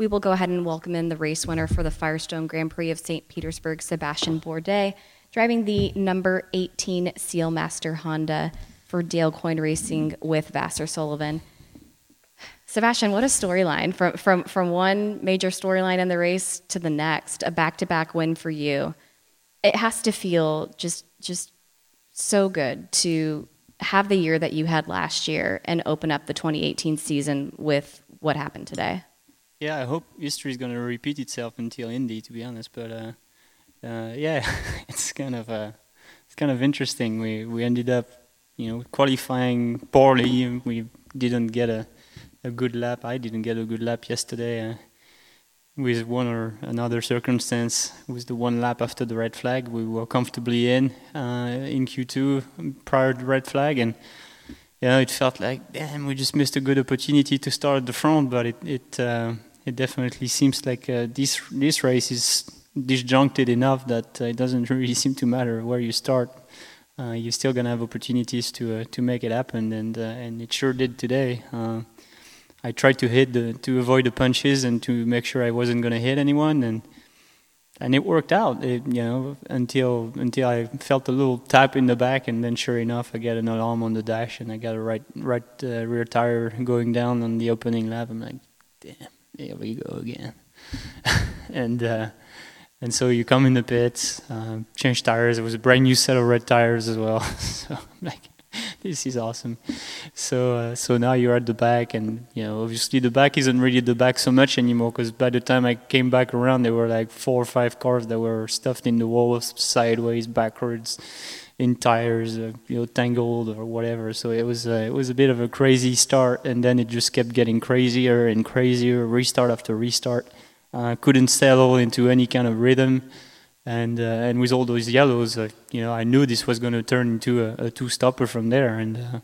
we will go ahead and welcome in the race winner for the Firestone Grand Prix of St. Petersburg, Sebastian Bourdais, driving the number 18 Sealmaster Honda for Dale Coyne Racing with Vasser Sullivan. Sebastian, what a storyline from, from, from one major storyline in the race to the next, a back to back win for you. It has to feel just, just so good to have the year that you had last year and open up the 2018 season with what happened today. Yeah, I hope history is going to repeat itself until Indy, to be honest. But uh, uh, yeah, it's kind of uh, it's kind of interesting. We we ended up, you know, qualifying poorly. We didn't get a a good lap. I didn't get a good lap yesterday. Uh, with one or another circumstance, with the one lap after the red flag, we were comfortably in uh, in Q2 prior to the red flag, and yeah, it felt like damn, we just missed a good opportunity to start at the front. But it it uh, it definitely seems like uh, this this race is disjuncted enough that uh, it doesn't really seem to matter where you start. Uh, you're still gonna have opportunities to uh, to make it happen, and and it sure did today. I tried to hit the to avoid the punches and to make sure I wasn't to hit anyone and and it worked out it, you know until until I felt a little tap in the back and then sure enough I get an alarm on the dash and I got a right right uh, rear tire going down on the opening lap I'm like damn here we go again. And uh, and so you come in the pits uh, change tires. It was a brand new set of red tires as well. So I'm like this is awesome. So uh, so now you're at the back, and you know obviously the back isn't really the back so much anymore because by the time I came back around, there were like four or five cars that were stuffed in the walls sideways, backwards, in tires, uh, you know, tangled or whatever. So it was uh, it was a bit of a crazy start, and then it just kept getting crazier and crazier, restart after restart. Uh, couldn't settle into any kind of rhythm and uh, and with all those yellows, uh, you know, I knew this was going to turn into a, a two-stopper from there, and uh,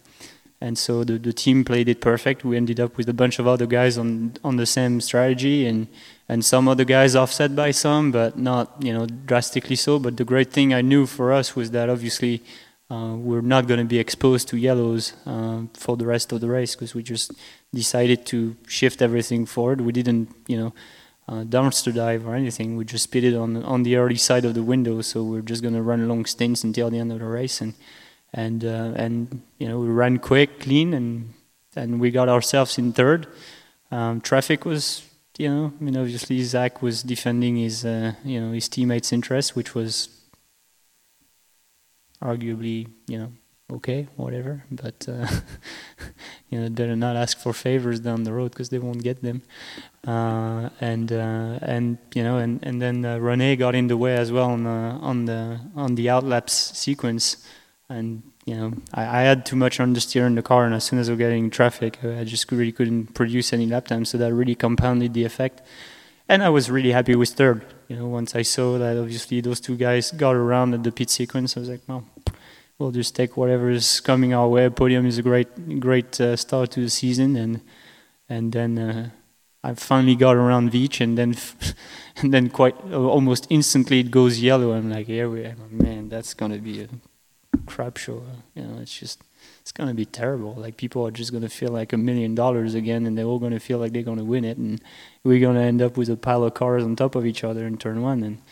and so the the team played it perfect. We ended up with a bunch of other guys on on the same strategy, and and some other guys offset by some, but not you know drastically so. But the great thing I knew for us was that obviously. Uh, we're not going to be exposed to yellows uh, for the rest of the race because we just decided to shift everything forward. We didn't, you know, uh, dumpster dive or anything. We just pit it on on the early side of the window, so we're just gonna run long stints until the end of the race, and and uh, and you know we ran quick, clean, and and we got ourselves in third. Um, traffic was, you know, I mean obviously Zach was defending his uh, you know his teammates' interest, which was arguably you know okay, whatever. But uh, you know, better not ask for favors down the road because they won't get them. Uh, and uh, and you know, and and then uh, Rene got in the way as well on the on the on the outlaps sequence, and you know, I, I had too much understeer in the car, and as soon as we were getting traffic, I just really couldn't produce any lap time, so that really compounded the effect. And I was really happy with third. You know, once I saw that obviously those two guys got around at the pit sequence, I was like, well, we'll just take whatever is coming our way. Podium is a great, great uh, start to the season, and and then uh, I finally got around Veach, and then and then quite uh, almost instantly it goes yellow. I'm like, here we are, man, that's gonna be a crap show. You know, it's just it's gonna be terrible. Like people are just gonna feel like a million dollars again, and they're all gonna feel like they're gonna win it, and we're gonna end up with a pile of cars on top of each other in turn one, and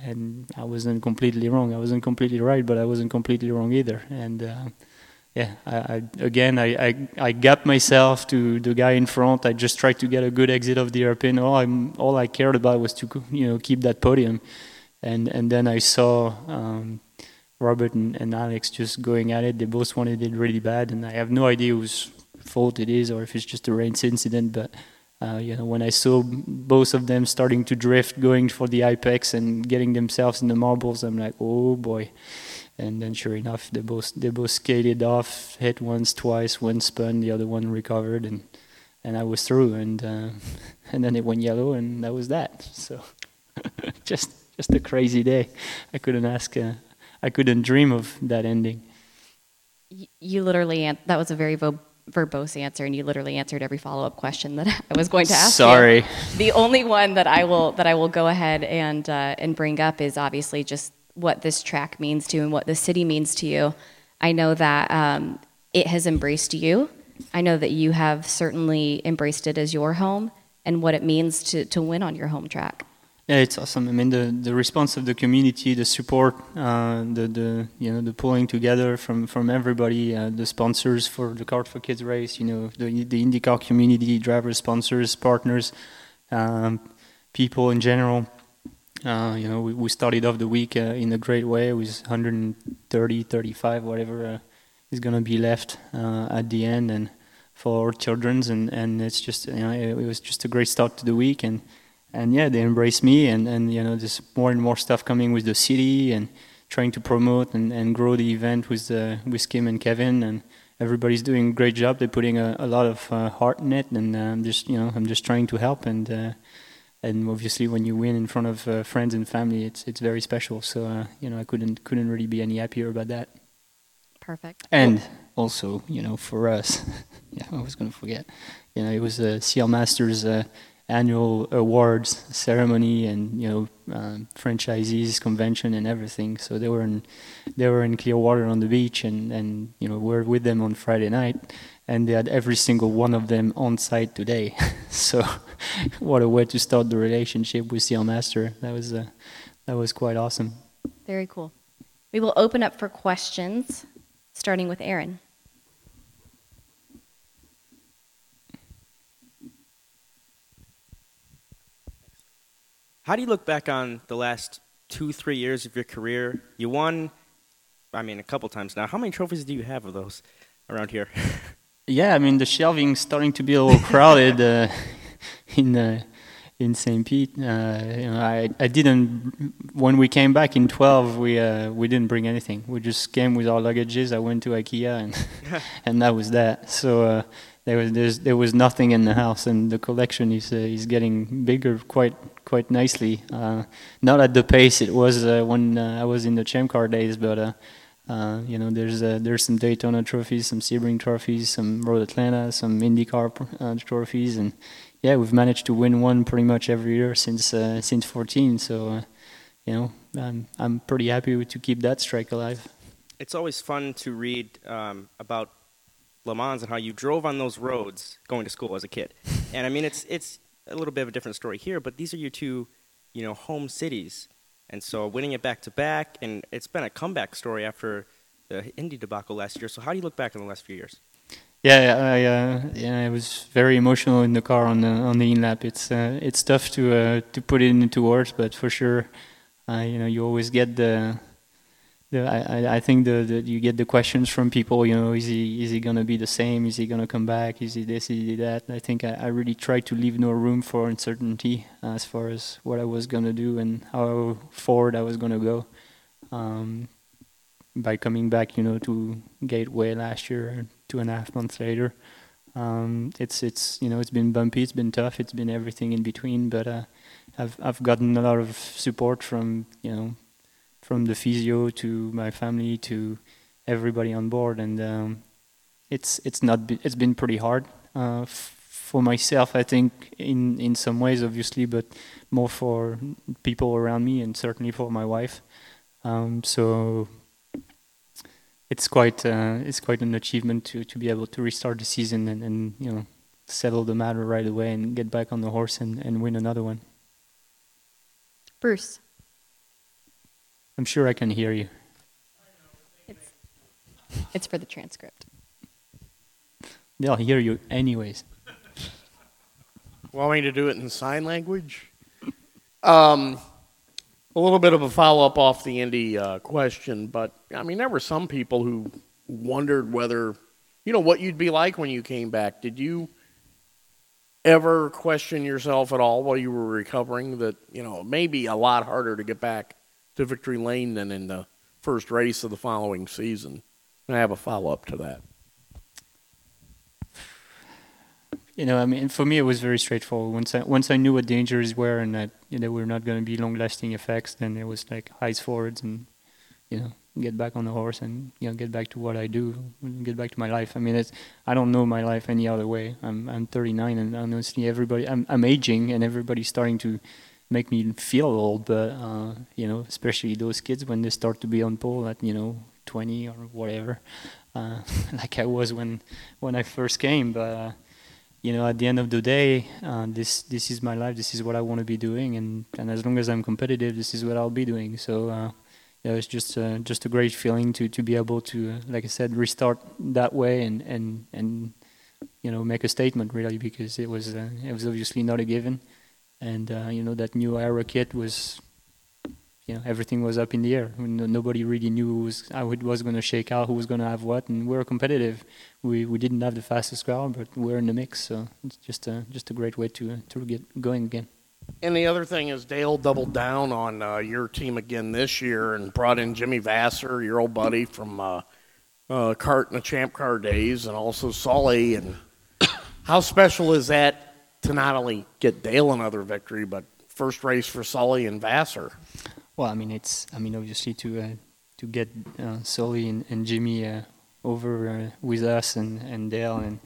and I wasn't completely wrong. I wasn't completely right, but I wasn't completely wrong either. And uh, yeah, I, I, again, I, I, I got myself to the guy in front. I just tried to get a good exit of the airpin. All I'm all I cared about was to you know keep that podium, and and then I saw. Um, Robert and, and Alex just going at it. They both wanted it really bad, and I have no idea whose fault it is or if it's just a race incident. But uh, you know, when I saw both of them starting to drift, going for the apex and getting themselves in the marbles, I'm like, oh boy. And then, sure enough, they both they both skated off, hit once, twice, one spun, the other one recovered, and and I was through. And uh, and then it went yellow, and that was that. So just just a crazy day. I couldn't ask. Uh, I couldn't dream of that ending. You literally that was a very verbose answer, and you literally answered every follow-up question that I was going to ask. Sorry. You. The only one that I will that I will go ahead and uh, and bring up is obviously just what this track means to you and what the city means to you. I know that um, it has embraced you. I know that you have certainly embraced it as your home, and what it means to, to win on your home track. Yeah, it's awesome. I mean, the, the response of the community, the support, uh, the the you know the pulling together from from everybody, uh, the sponsors for the Kart for Kids race, you know the the IndyCar community, drivers, sponsors, partners, um, people in general. Uh, you know, we, we started off the week uh, in a great way with 130, 35, whatever uh, is going to be left uh, at the end, and for our childrens, and and it's just you know it, it was just a great start to the week and and yeah, they embrace me, and and you know, there's more and more stuff coming with the city, and trying to promote and, and grow the event with uh, with Kim and Kevin, and everybody's doing a great job. They're putting a, a lot of uh, heart in it, and uh, I'm just you know, I'm just trying to help, and uh, and obviously when you win in front of uh, friends and family, it's it's very special. So uh, you know, I couldn't couldn't really be any happier about that. Perfect. And also, you know, for us, yeah, I was going to forget. You know, it was a Sealmaster's annual awards ceremony and you know um, franchisees convention and everything. So they were in they were in Clearwater on the beach and and you know we're with them on Friday night and they had every single one of them on site today. so what a way to start the relationship with Sealmaster. That was uh, that was quite awesome. Very cool. We will open up for questions, starting with Aaron. How do you look back on the last two, three years of your career? You won, I mean, a couple times now. How many trophies do you have of those around here? yeah, I mean, the shelving's starting to be a little crowded uh, in uh, in St. Pete. Uh, you know, I I didn't when we came back in 12. We uh, we didn't bring anything. We just came with our luggages. I went to IKEA and and that was that. So uh, there was there was nothing in the house, and the collection is uh, is getting bigger quite quite nicely. Uh, not at the pace it was uh, when uh, I was in the Champ Car days, but uh, uh, you know, there's there's some Daytona trophies, some Sebring trophies, some Road Atlanta, some IndyCar trophies, and yeah, we've managed to win one pretty much every year since since 14. So you know, I'm I'm pretty happy to keep that streak alive. It's always fun to read um, about Le Mans and how you drove on those roads going to school as a kid. And I mean, it's it's a little bit of a different story here, but these are your two, you know, home cities, and so winning it back to back, and it's been a comeback story after the Indy debacle last year. So how do you look back on the last few years? Yeah, I uh, yeah, I was very emotional in the car on the on the in lap. It's uh, it's tough to uh, to put it into words, but for sure, uh, you know, you always get the the, I, I think the, the, you get the questions from people. You know, is he is he gonna be the same? Is he gonna come back? Is he this? Is he that? I think I, I really tried to leave no room for uncertainty as far as what I was gonna do and how forward I was gonna go. Um, by coming back, you know, to Gateway last year, two and a half months later, um, it's it's you know it's been bumpy, it's been tough, it's been everything in between. But uh, I've I've gotten a lot of support from you know from the physio to my family to everybody on board, and um, it's it's not be, it's been pretty hard uh, f- for myself. I think in in some ways, obviously, but more for people around me, and certainly for my wife. Um, so it's quite uh, it's quite an achievement to to be able to restart the season and, and you know settle the matter right away and get back on the horse and, and win another one. Bruce. I'm sure I can hear you. It's, it's for the transcript. They'll hear you anyways. Want me to do it in sign language? Um, a little bit of a follow up off the Indy uh, question, but I mean, there were some people who wondered whether, you know, what you'd be like when you came back. Did you ever question yourself at all while you were recovering that, you know, it may be a lot harder to get back to victory lane than in the first race of the following season. And I have a follow up to that. You know, I mean, for me, it was very straightforward. Once I once I knew what dangers were and that you know, were not going to be long-lasting effects, then it was like eyes forwards and you know get back on the horse and you know get back to what I do, get back to my life. I mean, it's I don't know my life any other way. I'm I'm 39 and honestly, everybody I'm I'm aging and everybody's starting to make me feel old, but uh, you know, especially those kids when they start to be on pole at you know 20 or whatever, uh, like I was when when I first came. But uh, you know, at the end of the day, uh, this this is my life. This is what I want to be doing, and, and as long as I'm competitive, this is what I'll be doing. So, uh, yeah, it's just uh, just a great feeling to, to be able to, like I said, restart that way and and and you know make a statement really because it was it was obviously not a given, and uh, you know that new aero kit was you know everything was up in the air. Nobody really knew who was, how it was going to shake out, who was going to have what, and we were competitive. We we didn't have the fastest car, but we are in the mix. So it's just a just a great way to to get going again. And the other thing is Dale doubled down on uh, your team again this year and brought in Jimmy Vasser, your old buddy from uh, uh, Kart and the Champ Car days, and also Sully. And how special is that to not only get Dale another victory, but first race for Sully and Vasser? Well, I mean, it's I mean, obviously to uh, to get uh, Sully and, and Jimmy uh, over uh, with us and, and Dale and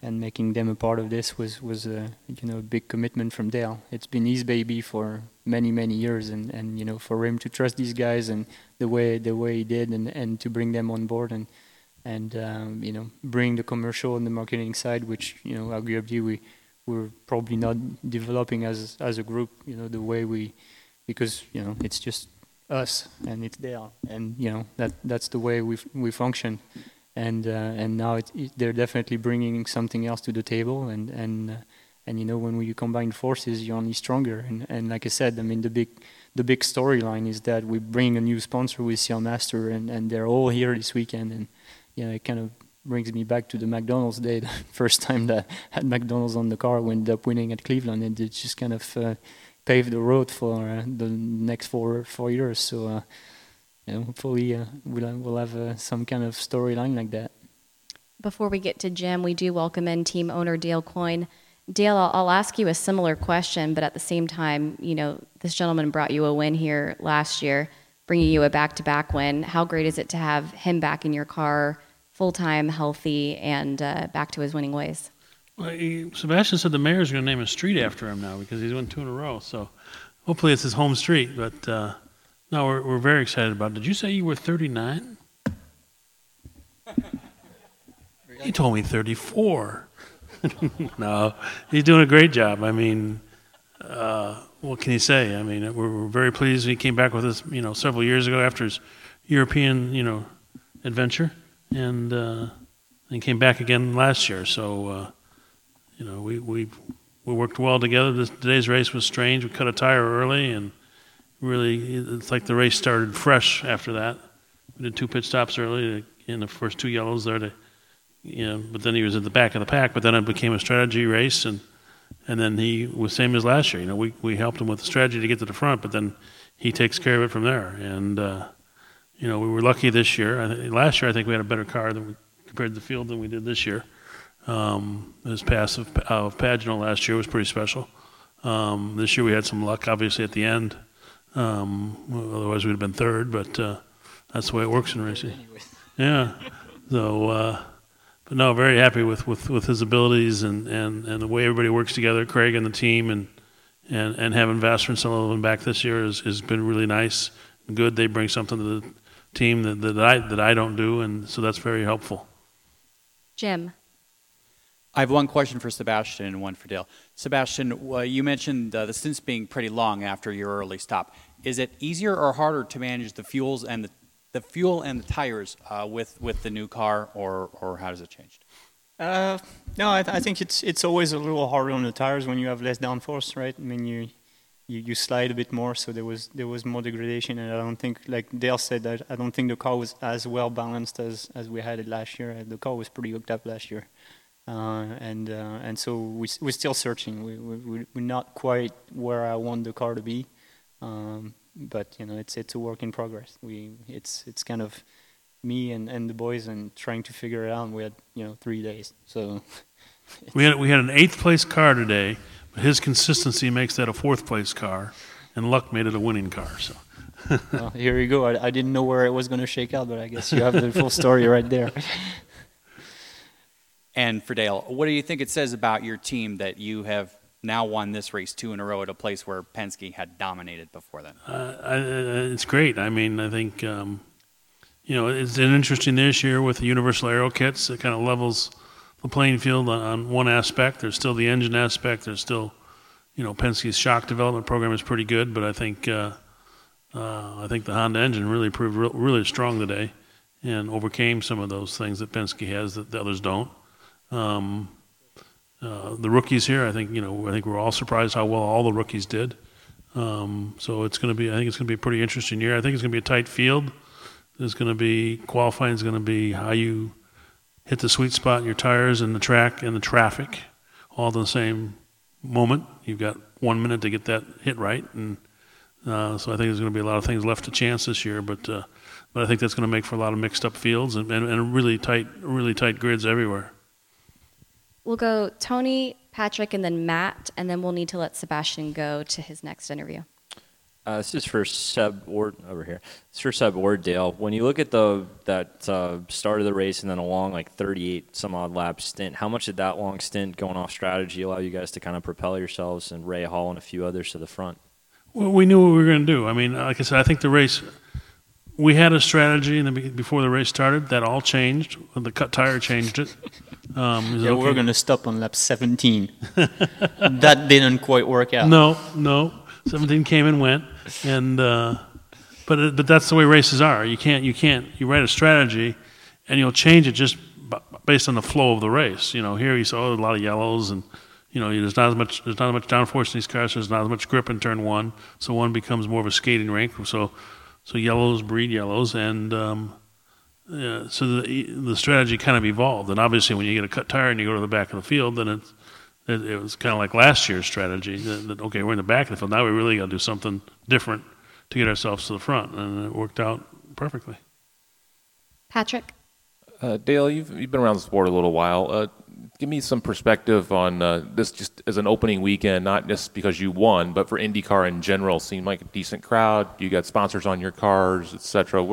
and making them a part of this was was a you know a big commitment from Dale. It's been his baby for many many years, and, and you know for him to trust these guys and the way the way he did, and, and to bring them on board and and um, you know bring the commercial and the marketing side, which you know arguably we we're probably not developing as as a group. You know the way we because you know it's just us and it's there, and you know that that's the way we we function, and uh, and now it, it, they're definitely bringing something else to the table, and and uh, and you know when we combine forces, you're only stronger, and and like I said, I mean the big the big storyline is that we bring a new sponsor with Sealmaster, and and they're all here this weekend, and you know it kind of brings me back to the McDonald's day, the first time that had McDonald's on the car, we ended up winning at Cleveland, and it just kind of uh, pave the road for uh, the next four four years. So, uh, hopefully uh, we'll we'll have uh, some kind of storyline like that. Before we get to Jim, we do welcome in team owner Dale Coyne. Dale, I'll, I'll ask you a similar question, but at the same time, you know, this gentleman brought you a win here last year, bringing you a back-to-back win. How great is it to have him back in your car, full-time, healthy, and uh, back to his winning ways? Well, he, Sebastian said the mayor's going to name a street after him now because he's won two in a row. So hopefully it's his home street. But uh, no, we're, we're very excited about it. Did you say you were 39? he told me 34. no, he's doing a great job. I mean, uh, what can you say? I mean, we're, we're very pleased. He came back with us, you know, several years ago after his European, you know, adventure, and uh, and came back again last year. So uh, you know, we, we, we worked well together. This, today's race was strange. We cut a tire early, and really, it's like the race started fresh after that. We did two pit stops early in the first two yellows there to, you know, but then he was at the back of the pack. But then it became a strategy race, and and then he was same as last year. You know, we we helped him with the strategy to get to the front, but then he takes care of it from there. And uh, you know, we were lucky this year. Last year, I think we had a better car than we, compared to the field than we did this year. Um, his pass of, of Pagenaud last year was pretty special. Um, this year we had some luck, obviously, at the end. Um, otherwise, we'd have been third, but uh, that's the way it works in racing. Yeah. So, uh, but no, very happy with, with, with his abilities and, and, and the way everybody works together, Craig and the team, and and, and having Vasser and Sullivan back this year has, has been really nice good. They bring something to the team that, that I that I don't do, and so that's very helpful. Jim. I have one question for Sebastian and one for Dale. Sebastian, uh, you mentioned uh, the stints being pretty long after your early stop. Is it easier or harder to manage the fuels and the, the fuel and the tires uh, with with the new car, or or how does it change? Uh, no, I, th- I, think it's it's always a little harder on the tires when you have less downforce, right? I mean, you, you you slide a bit more, so there was there was more degradation, and I don't think, like Dale said, I, I don't think the car was as well balanced as as we had it last year. The car was pretty hooked up last year. Uh, and uh, and so we, we're still searching. We, we, we're not quite where I want the car to be, um, but you know it's it's a work in progress. We it's it's kind of me and, and the boys and trying to figure it out. We had you know three days, so we had we had an eighth place car today, his consistency makes that a fourth place car, and luck made it a winning car. So. well, here you go. I, I didn't know where it was going to shake out, but I guess you have the full story right there. And for Dale, what do you think it says about your team that you have now won this race two in a row at a place where Penske had dominated before then? Uh, I, it's great. I mean, I think um, you know it's an interesting this year with the universal aero kits. It kind of levels the playing field on, on one aspect. There's still the engine aspect. There's still, you know, Penske's shock development program is pretty good, but I think uh, uh, I think the Honda engine really proved re- really strong today and overcame some of those things that Penske has that the others don't. Um, uh, the rookies here, I think you know, I think we're all surprised how well all the rookies did. Um, so it's going to be, I think it's going to be a pretty interesting year. I think it's going to be a tight field. There's going to be qualifying is going to be how you hit the sweet spot in your tires and the track and the traffic, all in the same moment. You've got one minute to get that hit right, and uh, so I think there's going to be a lot of things left to chance this year. But uh, but I think that's going to make for a lot of mixed up fields and, and, and really tight really tight grids everywhere. We'll go Tony, Patrick, and then Matt, and then we'll need to let Sebastian go to his next interview. Uh, this is for Seb Ward over here. This is for Seb Warddale. When you look at the that uh, start of the race and then a long like 38 some odd lap stint, how much did that long stint going off strategy allow you guys to kind of propel yourselves and Rahal and a few others to the front? Well, we knew what we were going to do. I mean, like I said, I think the race. We had a strategy in the, before the race started. That all changed. The cut tire changed it. Um, we said, Yeah, we okay, were going to stop on lap 17. that didn't quite work out. No, no. 17 came and went, and uh, but but that's the way races are. You can't you can't you write a strategy, and you'll change it just based on the flow of the race. You know, here you saw a lot of yellows, and you know there's not as much there's not as much downforce in these cars. There's not as much grip in turn one, so one becomes more of a skating rink. So so yellows breed yellows, and um, yeah, so the the strategy kind of evolved. And obviously, when you get a cut tire and you go to the back of the field, then it's it, it was kind of like last year's strategy. That, that, okay, we're in the back of the field now. We really got to do something different to get ourselves to the front, and it worked out perfectly. Patrick? Uh, Dale, you've, you've been around the sport a little while. Uh, give me some perspective on uh, this just as an opening weekend, not just because you won, but for IndyCar in general. Seemed like a decent crowd. You got sponsors on your cars, etc.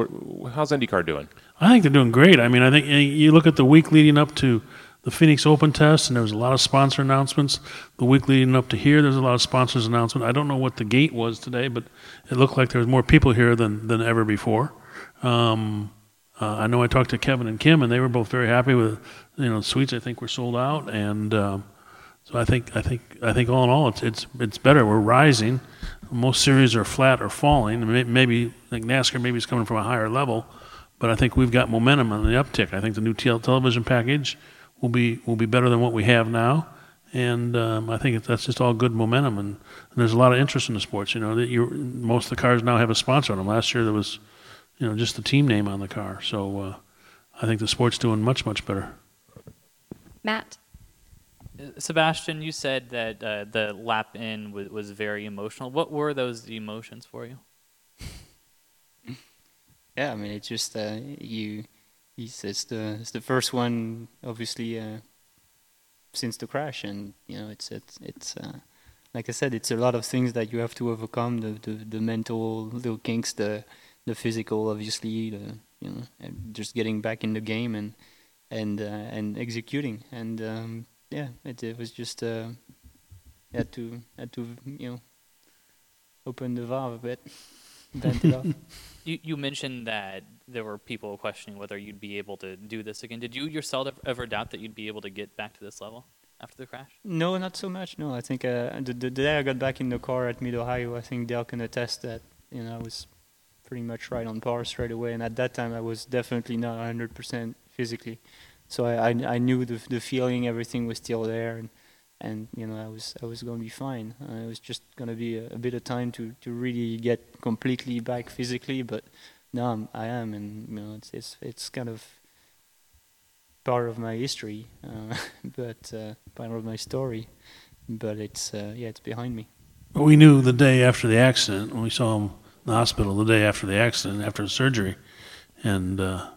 How's IndyCar doing? I think they're doing great. I mean, I think uh, you look at the week leading up to the Phoenix Open test, and there was a lot of sponsor announcements. The week leading up to here, there's a lot of sponsors announcement. I don't know what the gate was today, but it looked like there was more people here than than ever before. Um, uh, I know I talked to Kevin and Kim, and they were both very happy with you know suites. I think were sold out, and um, so I think I think I think all in all, it's it's it's better. We're rising. Most series are flat or falling. Maybe like NASCAR, maybe it's coming from a higher level, but I think we've got momentum on the uptick. I think the new TL television package will be will be better than what we have now, and um, I think that's just all good momentum. And, and there's a lot of interest in the sports. You know, that you most of the cars now have a sponsor on them. Last year there was, you know, just the team name on the car. So uh, I think the sport's doing much much better. Matt? Sebastian, you said that uh, the lap in was, was very emotional. What were those emotions for you? Yeah, I mean, it's just uh, you. It's, the it's the first one, obviously, uh, since the crash, and you know, it's it's it's uh, like I said, it's a lot of things that you have to overcome the the, the mental little kinks, the the physical, obviously, the you know, just getting back in the game and and uh, and executing, and um, yeah, it, it was just uh, had to had to you know open the valve a bit, vent it off. You, you mentioned that there were people questioning whether you'd be able to do this again. Did you yourself ever doubt that you'd be able to get back to this level after the crash? No, not so much. No, I think uh, the, the day I got back in the car at Mid Ohio, I think Dale can attest that you know I was pretty much right on par straight away. And at that time, I was definitely not 100% physically. So I, I, I knew the the feeling, everything was still there, and and you know I was I was going to be fine. Uh, it was just going to be a, a bit of time to to really get completely back physically, but now I'm, I am, and you know it's it's it's kind of part of my history, uh, but uh, part of my story. But it's uh, yeah, it's behind me. We knew the day after the accident when we saw him in the hospital. The day after the accident, after the surgery, and uh,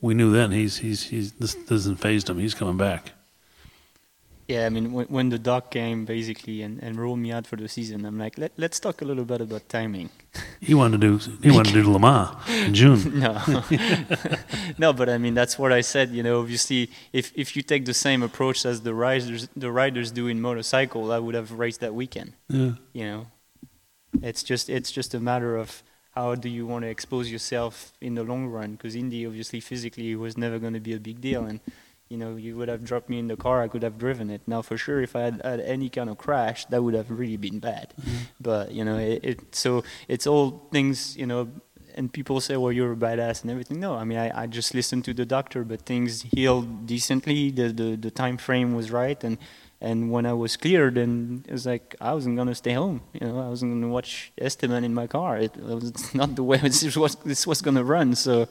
we knew then he's he's he's this doesn't phase him. He's coming back. Yeah, I mean, when, when the doc came basically and, and ruled me out for the season, I'm like, Let, let's talk a little bit about timing. He wanted to do he wanted to do Le Mans in June. no, no, but I mean that's what I said. You know, obviously, if if you take the same approach as the riders the riders do in motorcycle, I would have raced that weekend. Yeah. You know, it's just it's just a matter of how do you want to expose yourself in the long run? Because Indy, obviously, physically was never going to be a big deal, and you know, you would have dropped me in the car, I could have driven it. Now, for sure, if I had had any kind of crash, that would have really been bad. Mm-hmm. But you know, it, it so it's all things, you know. And people say, "Well, you're a badass and everything." No, I mean, I, I just listened to the doctor, but things healed decently. The, the the time frame was right, and and when I was cleared, and it was like I wasn't gonna stay home. You know, I wasn't gonna watch Esteban in my car. It, was not the way this was this was gonna run. So,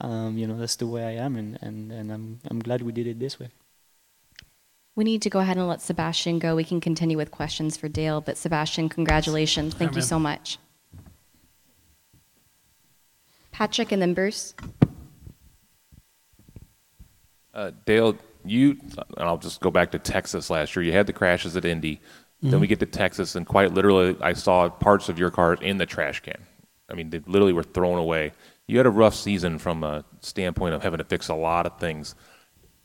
um, you know, that's the way I am, and, and, and I'm I'm glad we did it this way. We need to go ahead and let Sebastian go. We can continue with questions for Dale, but Sebastian, congratulations. Thank you so much. Patrick and then Bruce. Uh, Dale, you, and I'll just go back to Texas last year. You had the crashes at Indy. Then we mm-hmm. get to Texas, and quite literally, I saw parts of your cars in the trash can. I mean, they literally were thrown away. You had a rough season from a standpoint of having to fix a lot of things.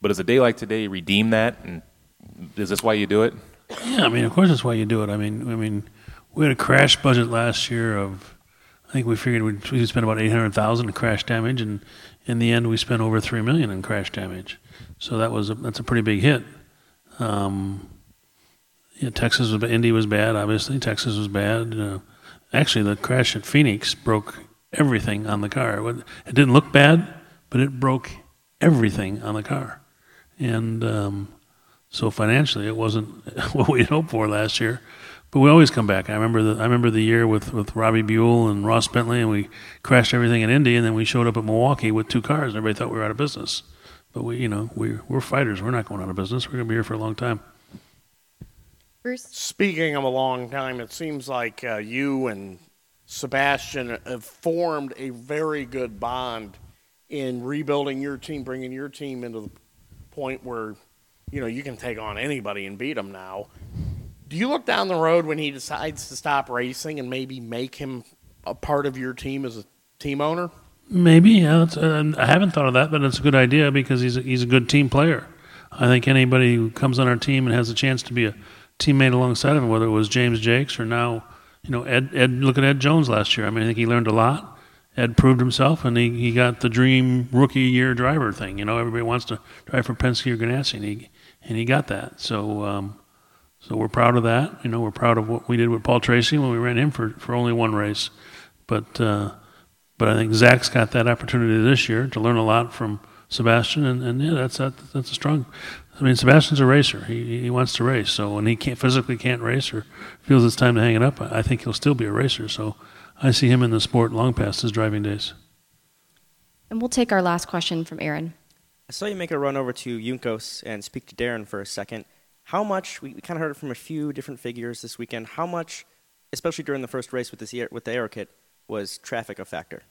But does a day like today redeem that? And is this why you do it? Yeah, I mean, of course, that's why you do it. I mean, I mean, we had a crash budget last year of, I think we figured we'd, we'd spend about eight hundred thousand in crash damage, and in the end, we spent over three million in crash damage. So that was a, that's a pretty big hit. Um, yeah, Texas was Indy was bad. Obviously, Texas was bad. Uh, actually, the crash at Phoenix broke everything on the car. It, didn't look bad, but it broke everything on the car, and um, so financially, it wasn't what we had hoped for last year. But we always come back. I remember the I remember the year with, with Robbie Buhl and Ross Bentley, and we crashed everything in Indy, and then we showed up at Milwaukee with two cars, and everybody thought we were out of business. But we, you know, we we're fighters. We're not going out of business. We're going to be here for a long time. Bruce. Speaking of a long time, it seems like uh, you and Sebastian have formed a very good bond in rebuilding your team, bringing your team into the point where you know you can take on anybody and beat them now. Do you look down the road when he decides to stop racing and maybe make him a part of your team as a team owner? Maybe, yeah. Uh, I haven't thought of that, but it's a good idea because he's a, he's a good team player. I think anybody who comes on our team and has a chance to be a teammate alongside of him, whether it was James Jakes or now, you know, Ed. Ed, look at Ed Jones last year. I mean, I think he learned a lot. Ed proved himself, and he, he got the dream rookie year driver thing. You know, everybody wants to drive for Penske or Ganassi, and he and he got that. So um, so we're proud of that. You know, we're proud of what we did with Paul Tracy when we ran him for, for only one race. But uh, but I think Zach's got that opportunity this year to learn a lot from Sebastian, and, and yeah, that's that, that's a strong. I mean, Sebastian's a racer. He he wants to race. So when he can't physically can't race or feels it's time to hang it up, I I think he'll still be a racer. So I see him in the sport long past his driving days. And we'll take our last question from Aaron. I saw you make a run over to Juncos and speak to Darren for a second. How much, we, we kind of heard it from a few different figures this weekend, how much, especially during the first race with, this, with the aero kit, was traffic a factor?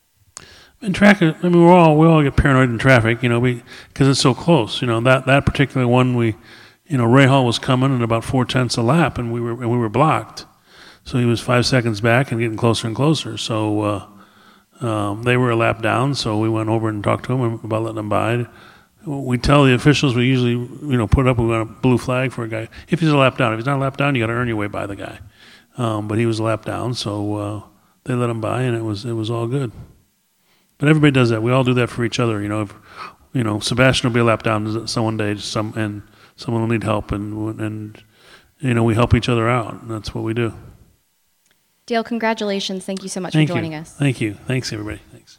In traffic, I mean, we're all we all get paranoid in traffic, you know, because it's so close. You know that that particular one, we, you know, Rahal was coming at about four tenths a lap, and we were and we were blocked, so he was five seconds back and getting closer and closer. So uh, um, they were a lap down, so we went over and talked to him about letting him by. We tell the officials we usually, you know, put up we want a blue flag for a guy if he's a lap down. If he's not a lap down, you got to earn your way by the guy. Um, but he was a lap down, so uh, they let him by, and it was it was all good. But everybody does that. We all do that for each other. You know, if, you know, Sebastian will be a lap down some one day, some and someone will need help, and and you know we help each other out. And that's what we do. Dale, congratulations. Thank you so much Thank for joining you. us. Thank you. Thanks everybody. Thanks.